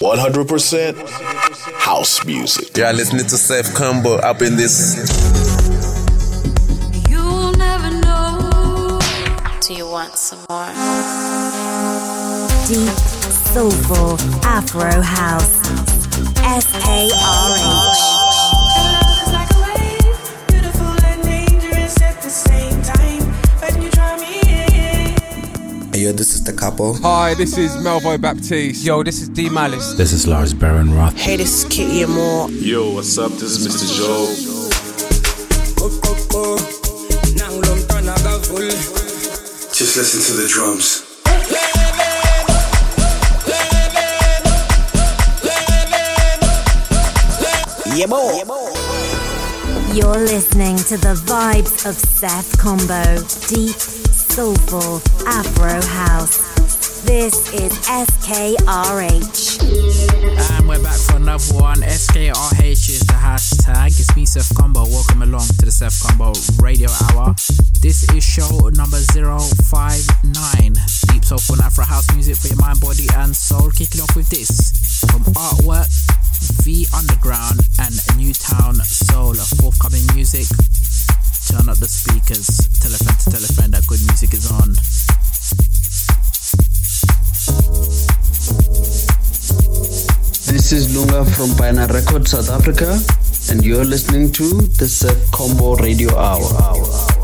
100% house music. You are listening to Sef Kombo up in this. You'll never know. Do you want some more? Deep, soulful Afro house. S K R H. Hey, this is the couple. Hi, this is Melvo Baptiste. Yo, this is D Malice. This is Lars Behrenroth. Hey, this is Kitty Amor. Yo, what's up? This is Mr. Joe. Just listen to the drums. Yeah, boy. You're listening to the vibes of Sef Kombo. Deep, soulful Afro house. This is SKRH. And we're back for another one. SKRH is the hashtag. It's me, Sef Kombo. Welcome along to the Sef Kombo Radio Hour. This is show number 059. Deep soulful and Afro house music for your mind, body, and soul. Kicking off with this from Artwork, V Underground, and Newtown Soul. Forthcoming music. Turn up the speakers. Tell a friend to tell a friend that good music is on. This is Lunga from Pioneer Records, South Africa, and you're listening to the Sef Kombo Radio Hour.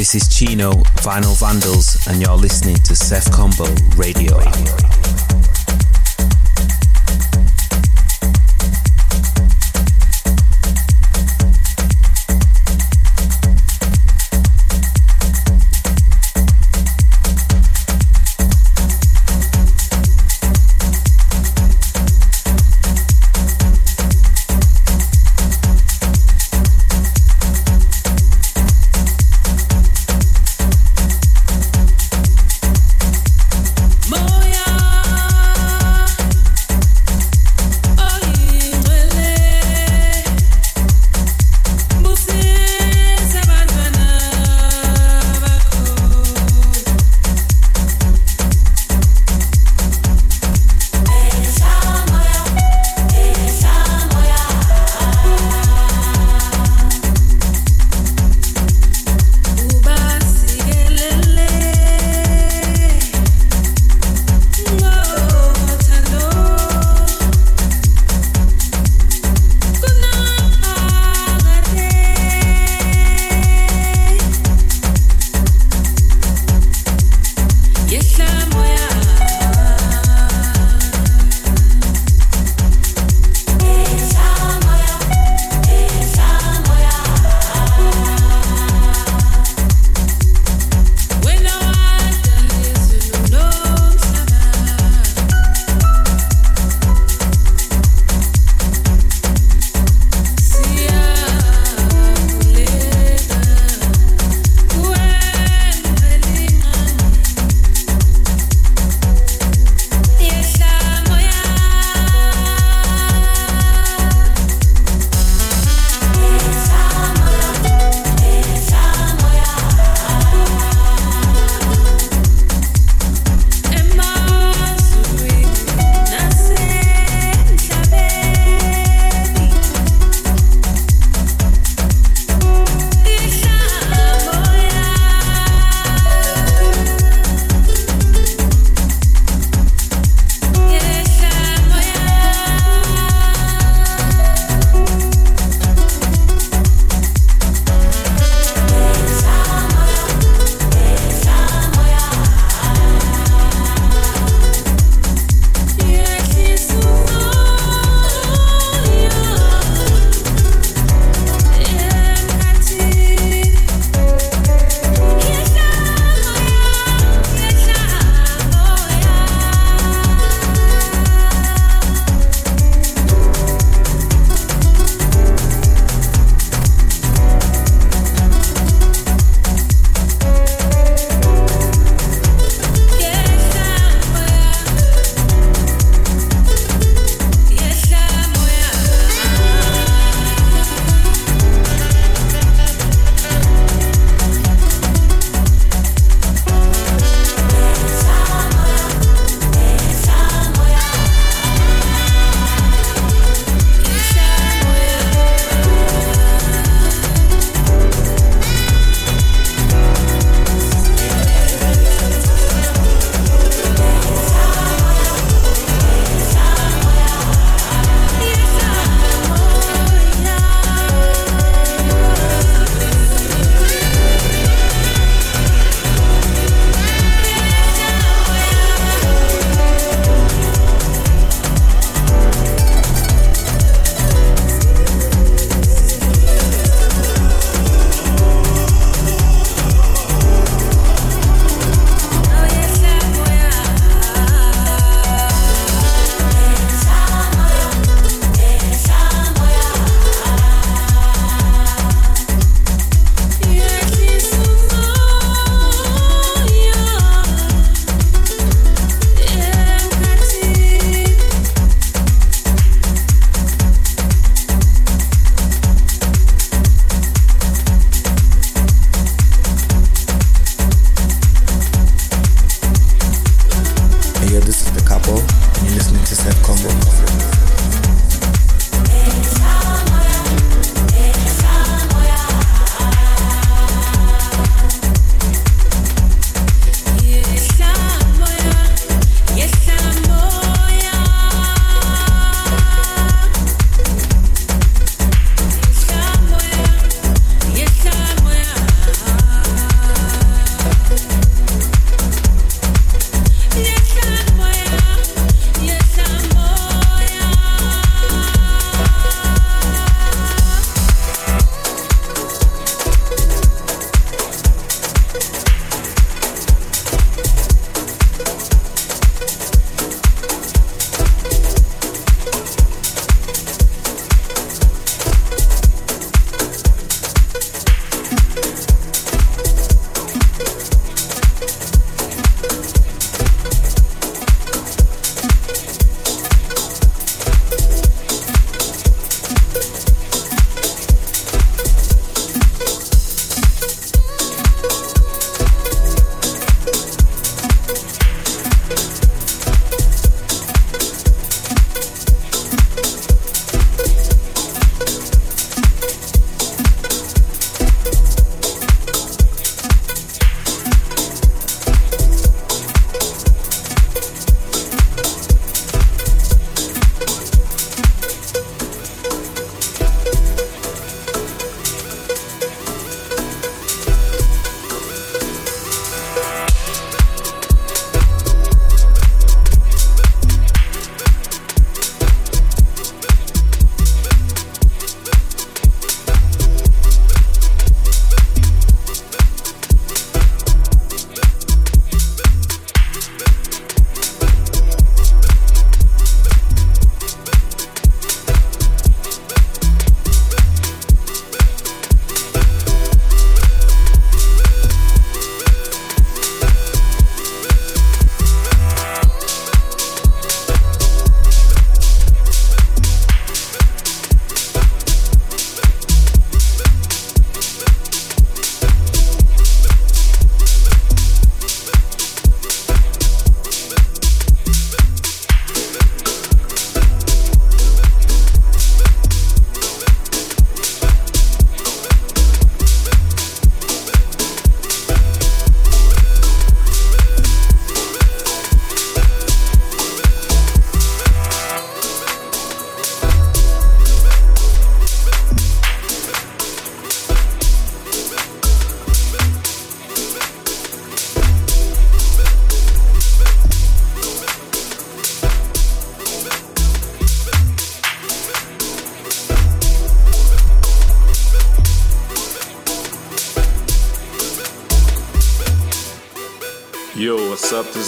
This is Chino, Vinyl Vandals, and you're listening to Sef Kombo Radio.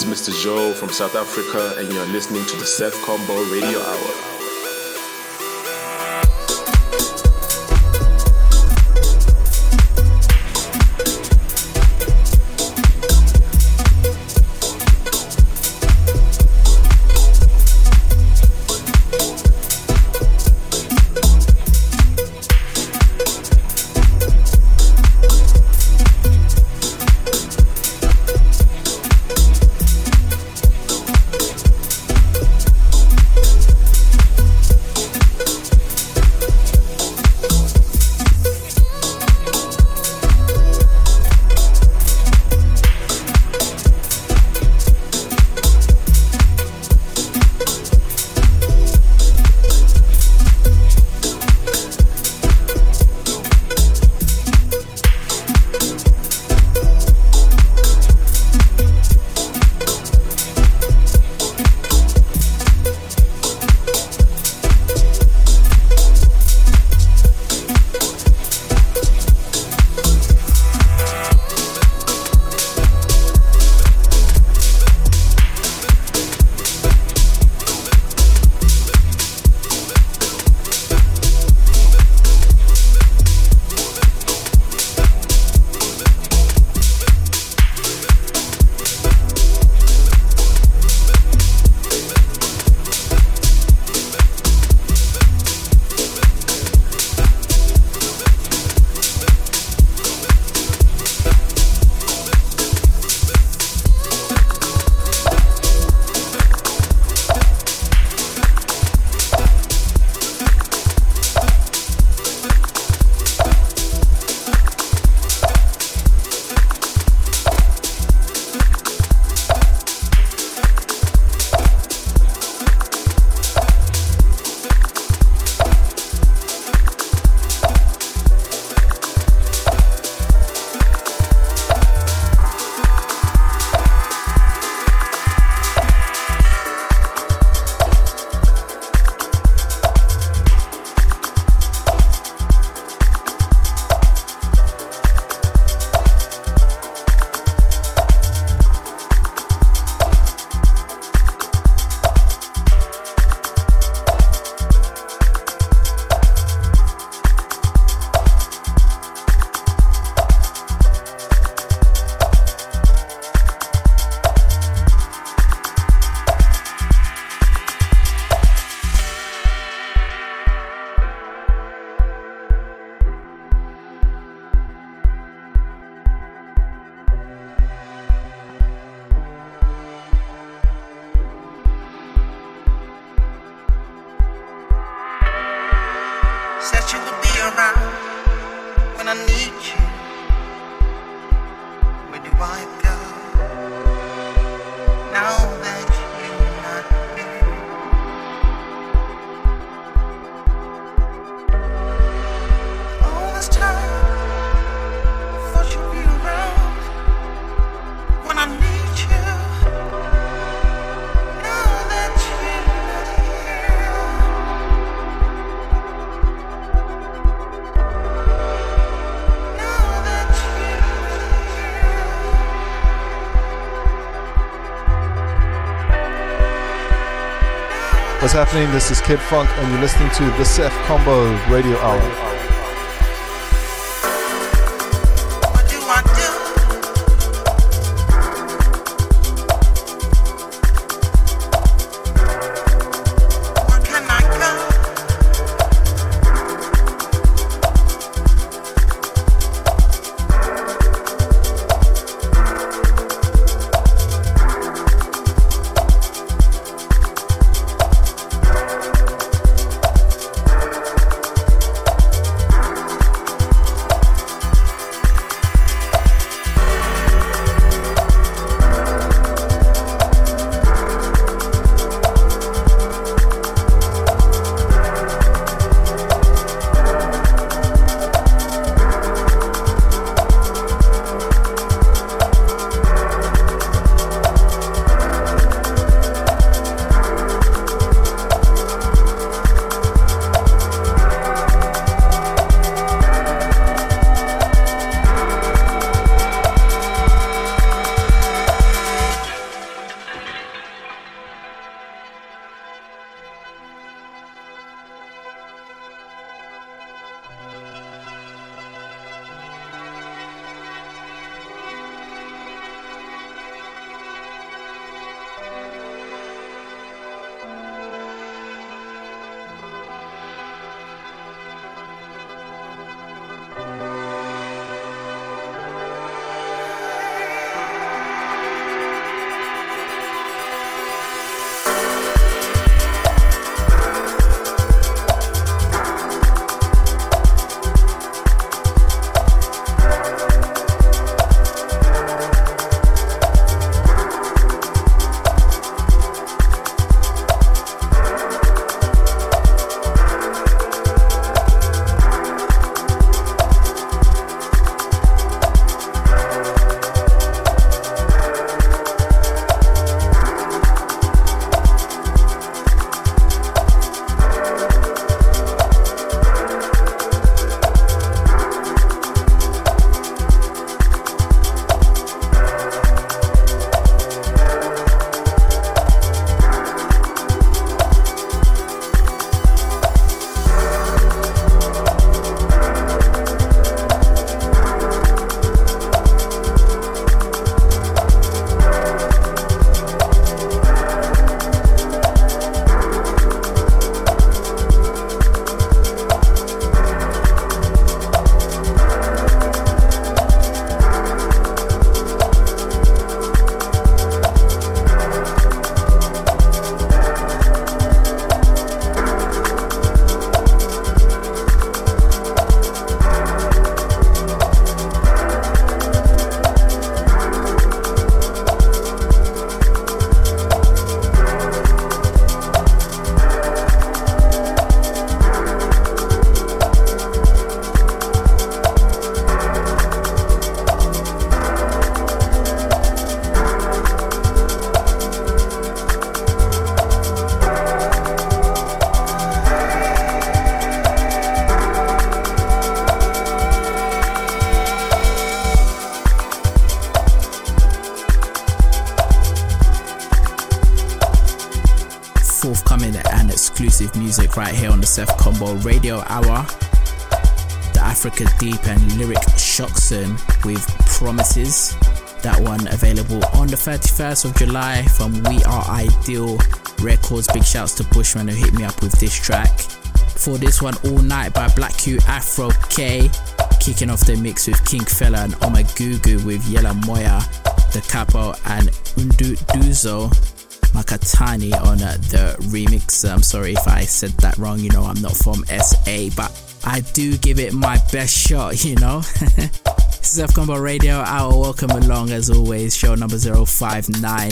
Is Mr. Joe from South Africa, and you're listening to the Sef Kombo Radio Hour. Happening? This is Kid Funk, and you're listening to the Sef Kombo Radio Hour. Music right here on the Sef Kombo Radio Hour. The Africa Deep and Lyric Shockson with Promises. That one available on the 31st of July from We Are Ideal Records. Big shouts to Bushman who hit me up with this track. For this one, All Night by Black Q Afro K. Kicking off the mix with King Fella and Omagugu with Yella Moya, Da Capo and Undu Duzo. Makhathini on uh, the remix. I'm sorry if I said that wrong. You know, I'm not from SA, but I do give it my best shot, you know. this is F Combo Radio Hour. Welcome along as always. Show number 059.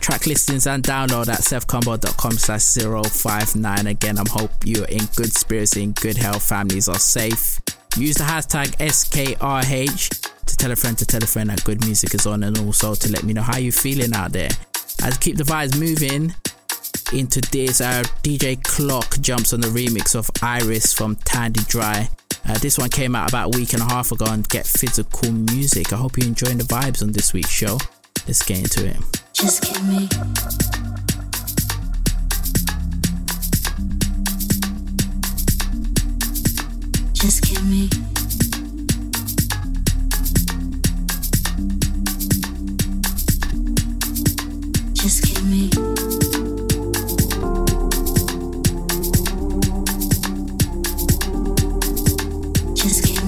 Track listings and download at sefkombo.com slash 059. Again, I'm hope you're in good spirits, in good health, families are safe. Use the hashtag SKRH to tell a friend to tell a friend that good music is on and also to let me know how you're feeling out there. As keep the vibes moving into this, our DJ Clock jumps on the remix of Iris from Thandi Draai. Uh, this one came out about a week and a half ago and get physical music. I hope you're enjoying the vibes on this week's show. Let's get into it. Just give me. Just give me.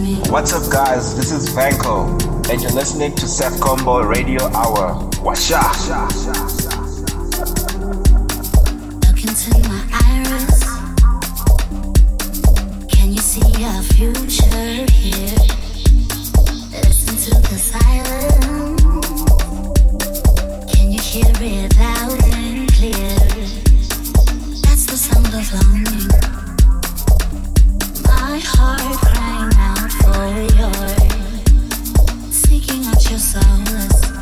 What's up, guys? This is Vanko, and you're listening to Sef Kombo Radio Hour. Washa! Look into my iris. Can you see our future here? Listen to the silence. Can you hear it loud and clear? That's the sound of longing. My heart crying for yours, seeking out your solace.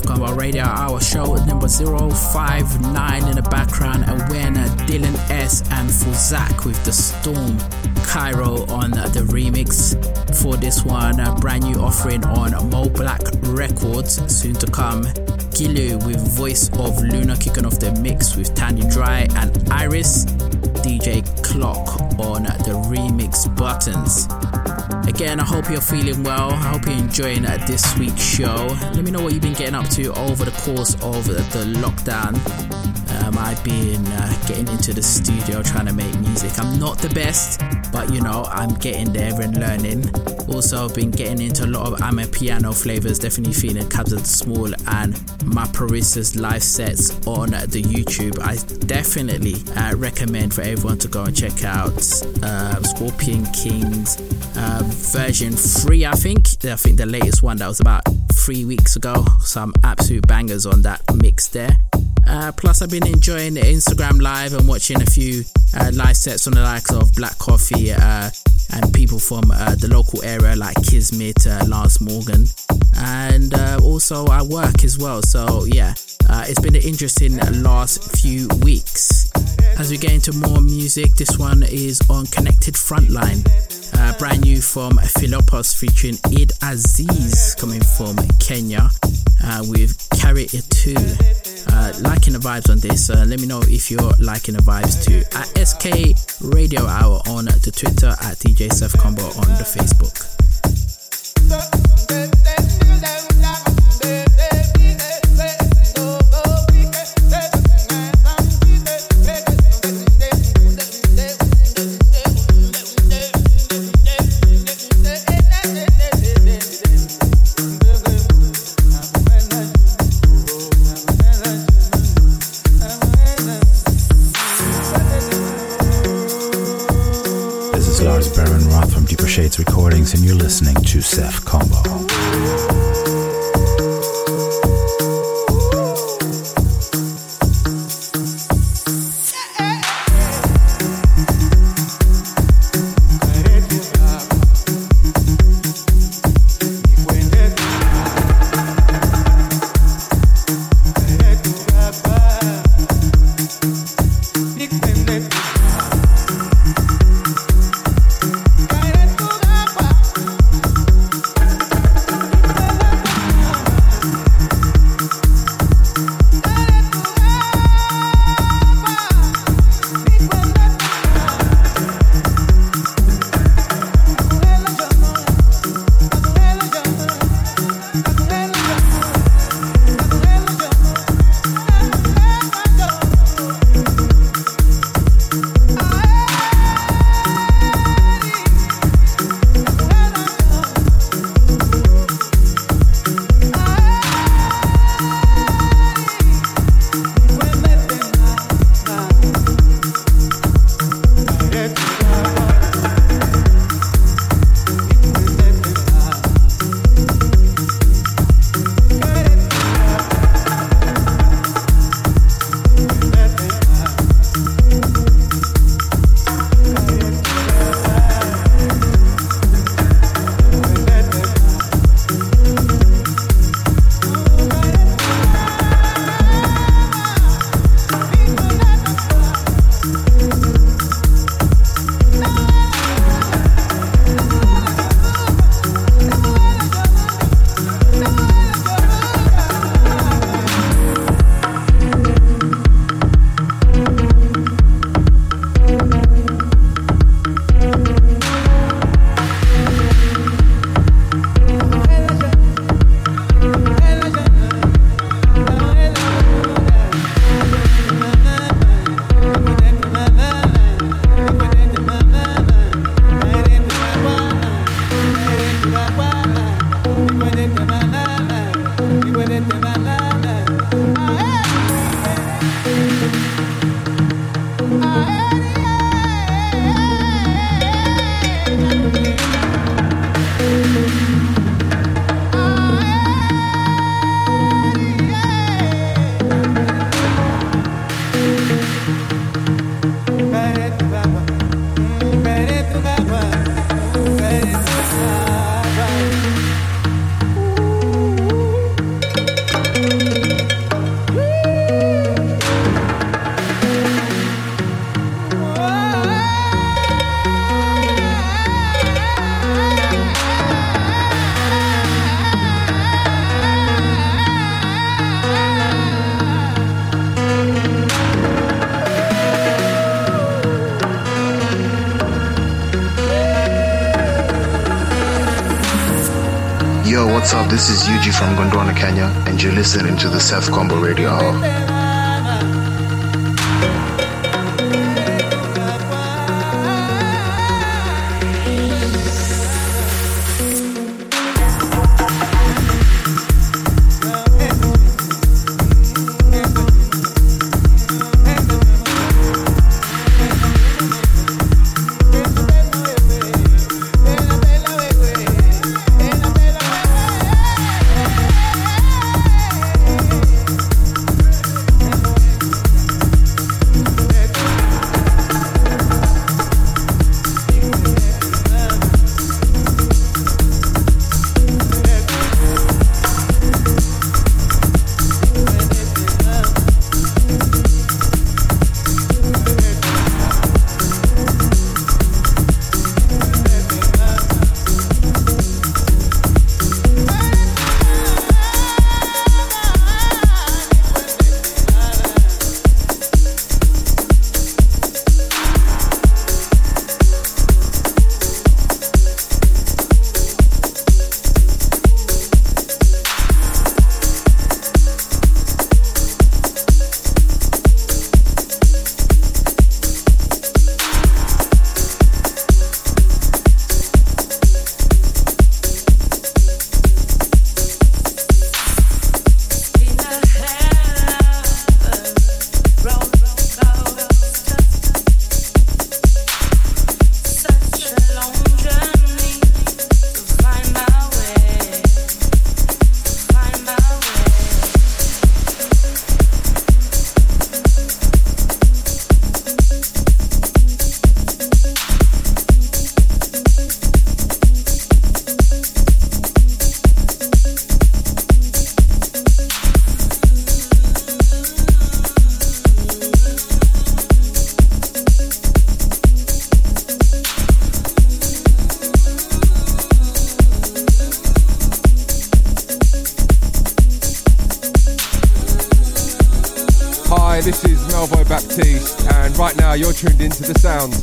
Kombo Radio Hour show number 059 in the background. And when uh, Dylan S and Fuzak with the Storm Cairo on the remix for this one. A brand new offering on Mo Black Records, soon to come. Gilu with Voice of Luna kicking off the mix with Thandi Draai and Iris. DJ Clock on the remix buttons. Again, I hope you're feeling well. I hope you're enjoying this week's show. Let me know what you've been getting up to over the course of the lockdown. Um, I've been uh, getting into the studio trying to make music. I'm not the best, but you know, I'm getting there and learning. Also, I've been getting into a lot of Amapiano flavors, definitely feeling Captain Small and my live sets on the YouTube. I definitely uh, recommend for everyone to go and check out uh, Scorpion Kings uh, version 3, I think. I think the latest one that was about three weeks ago. Some absolute bangers on that mix there. Uh, plus, I've been enjoying the Instagram live and watching a few uh, live sets on the likes of Black Coffee uh, and people from uh, the local area like Kismet, uh, Lance Morgan, and uh, also I work as well. So, yeah, it's been an interesting last few weeks. As we get into more music, this one is on Connected Frontline. Uh, brand new from Philopos featuring Idd Aziz coming from Kenya uh, with Carry It Too. Uh, liking the vibes on this. Uh, let me know if you're liking the vibes too. At SK Radio Hour on the Twitter, at DJ Sef Kombo on the Facebook. This is Yuji from Gondwana, Kenya, and you're listening to the Sef Kombo Radio Hour. I into the why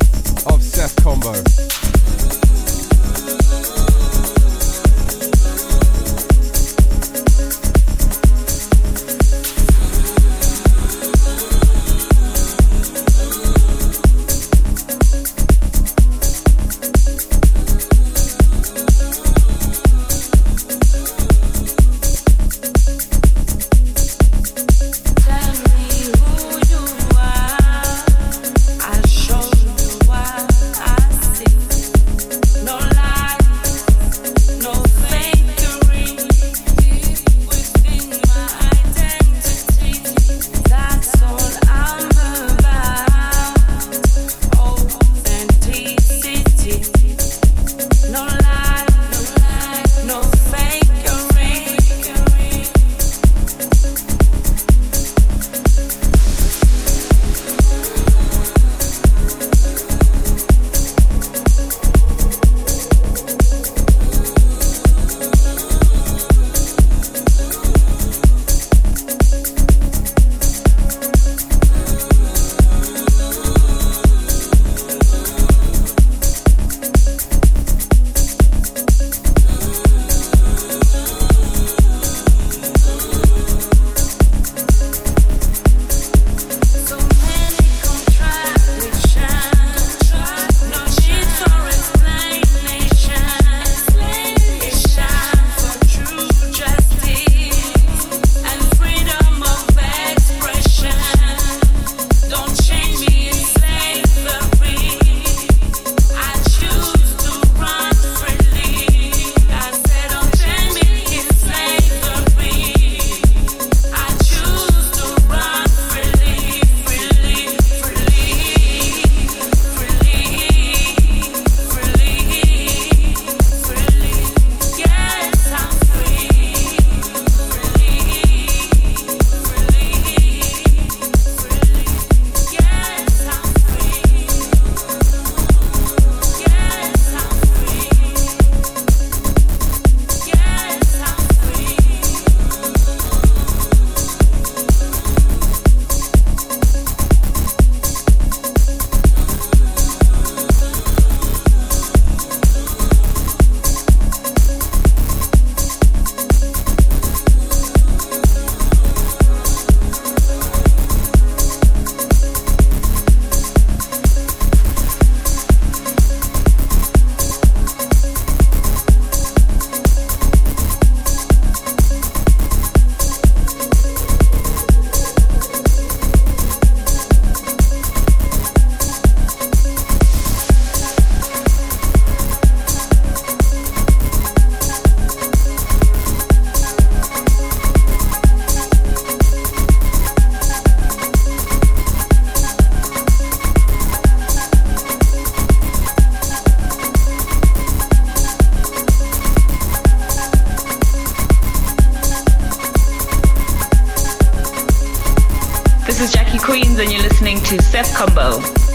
This is Jackie Queens, and you're listening to Sef Kombo.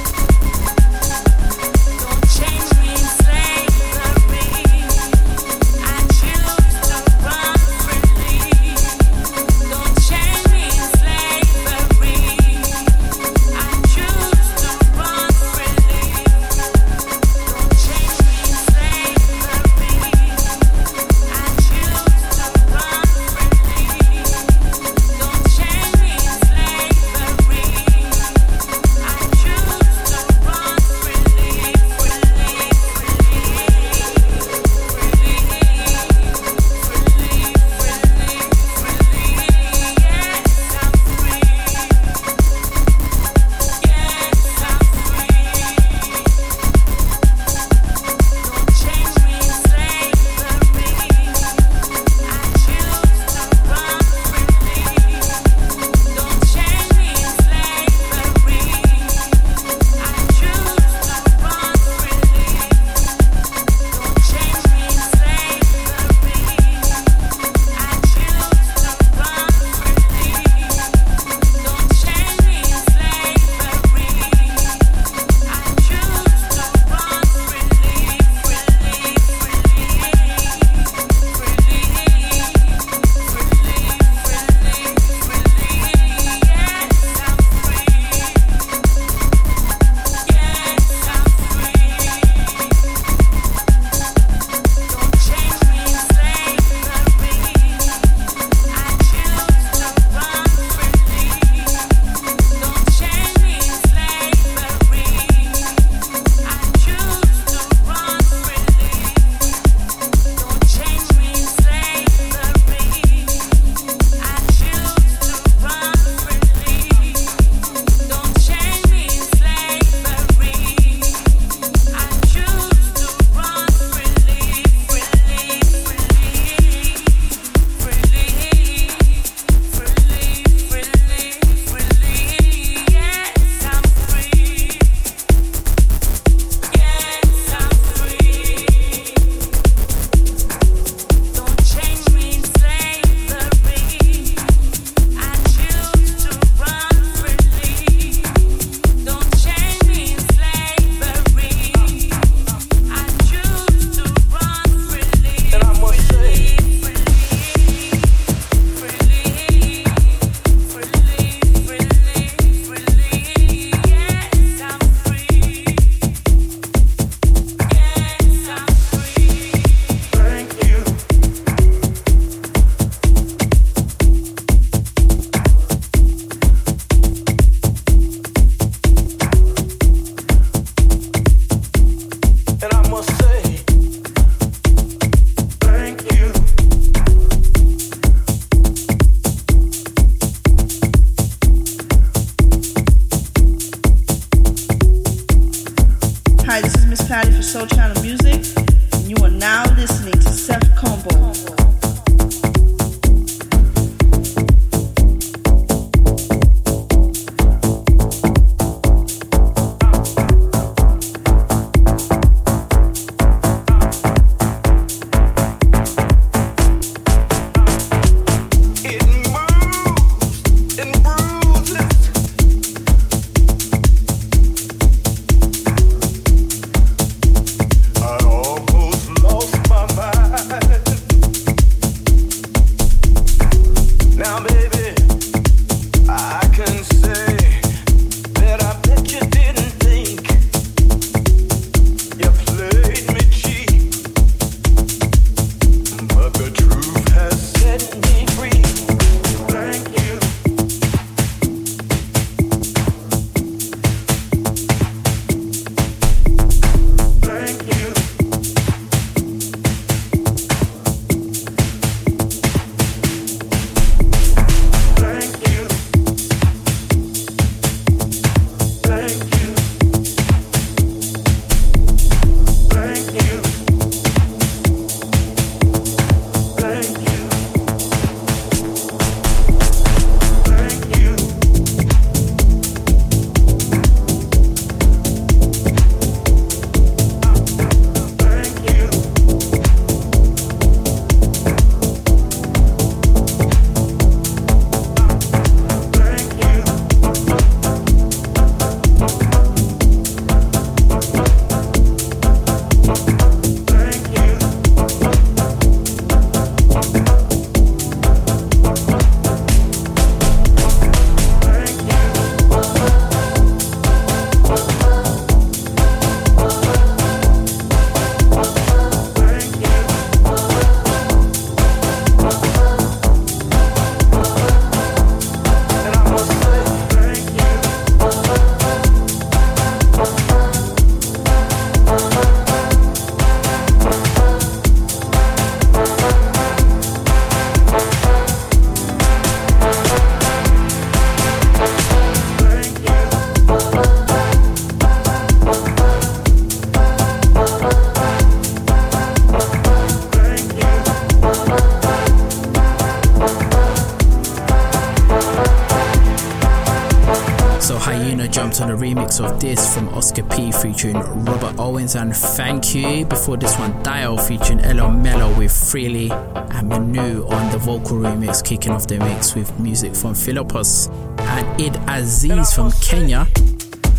Oscar P featuring Robert Owens and Thank You. Before this one, Dial featuring Elo Mello with Freely and Manu on the vocal remix, kicking off the mix with music from Philippos and Idd Aziz from Kenya.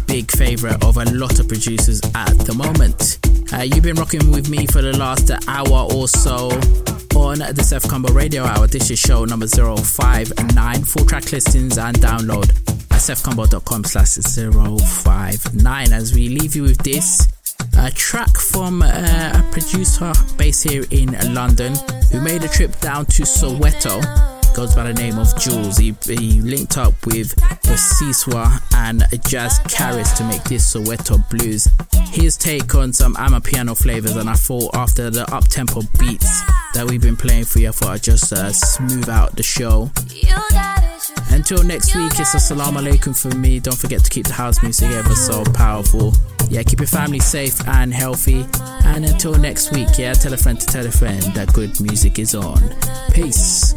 Big favourite of a lot of producers at the moment. Uh, you've been rocking with me for the last hour or so on the Sef Kombo Radio Hour. This is show number 059. Full track listings and download at sefkombo.com slash 059. As we leave you with this, a track from uh, a producer based here in London who made a trip down to Soweto goes by the name of Jules. He, he linked up with the Siswa and Jazz Caris to make this Soweto blues. His take on some Amapiano flavors, and I thought after the up tempo beats that we've been playing for you, I thought I'd just uh, smooth out the show. Until next week, it's Assalamu alaikum for me. Don't forget to keep the house music ever so powerful. Yeah, keep your family safe and healthy. And until next week, yeah, tell a friend to tell a friend that good music is on. Peace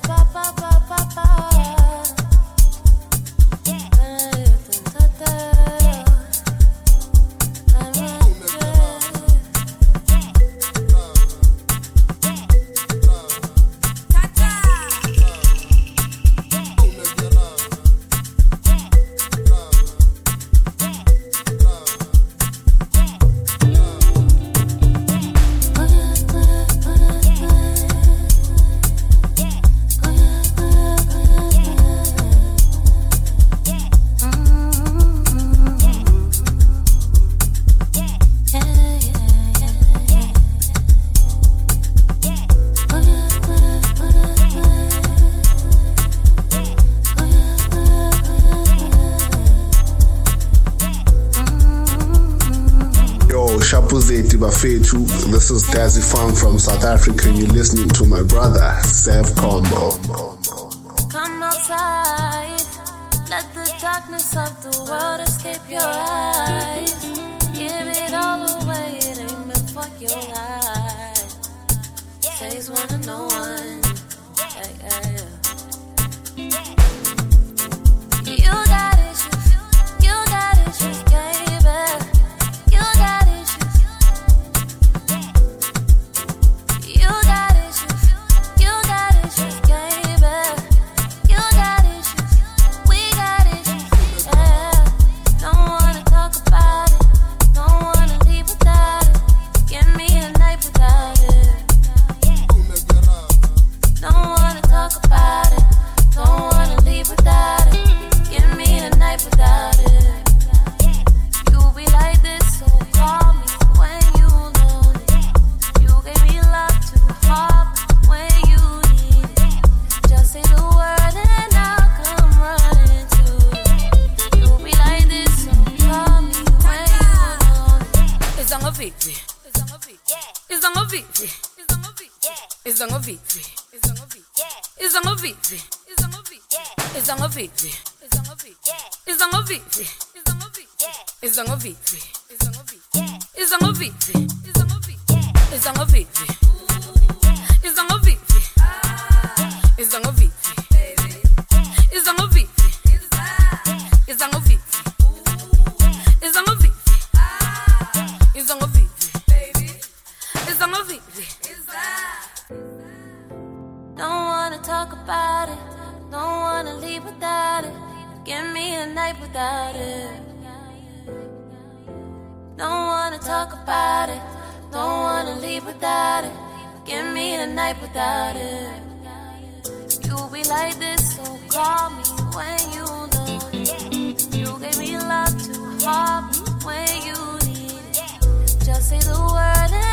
papa. Bafetu. This is Dazzy Fang from South Africa, you're listening to my brother, Sef Kombo. It's on a vivi. It's on a vivi. It's on a vivi. It's on a vivi. It's on a a night without it. Don't wanna talk about it. Don't wanna leave without it. Give me a night without it. You be like this, so call me when you lonely. You gave me love to heart when you need it. Just say the word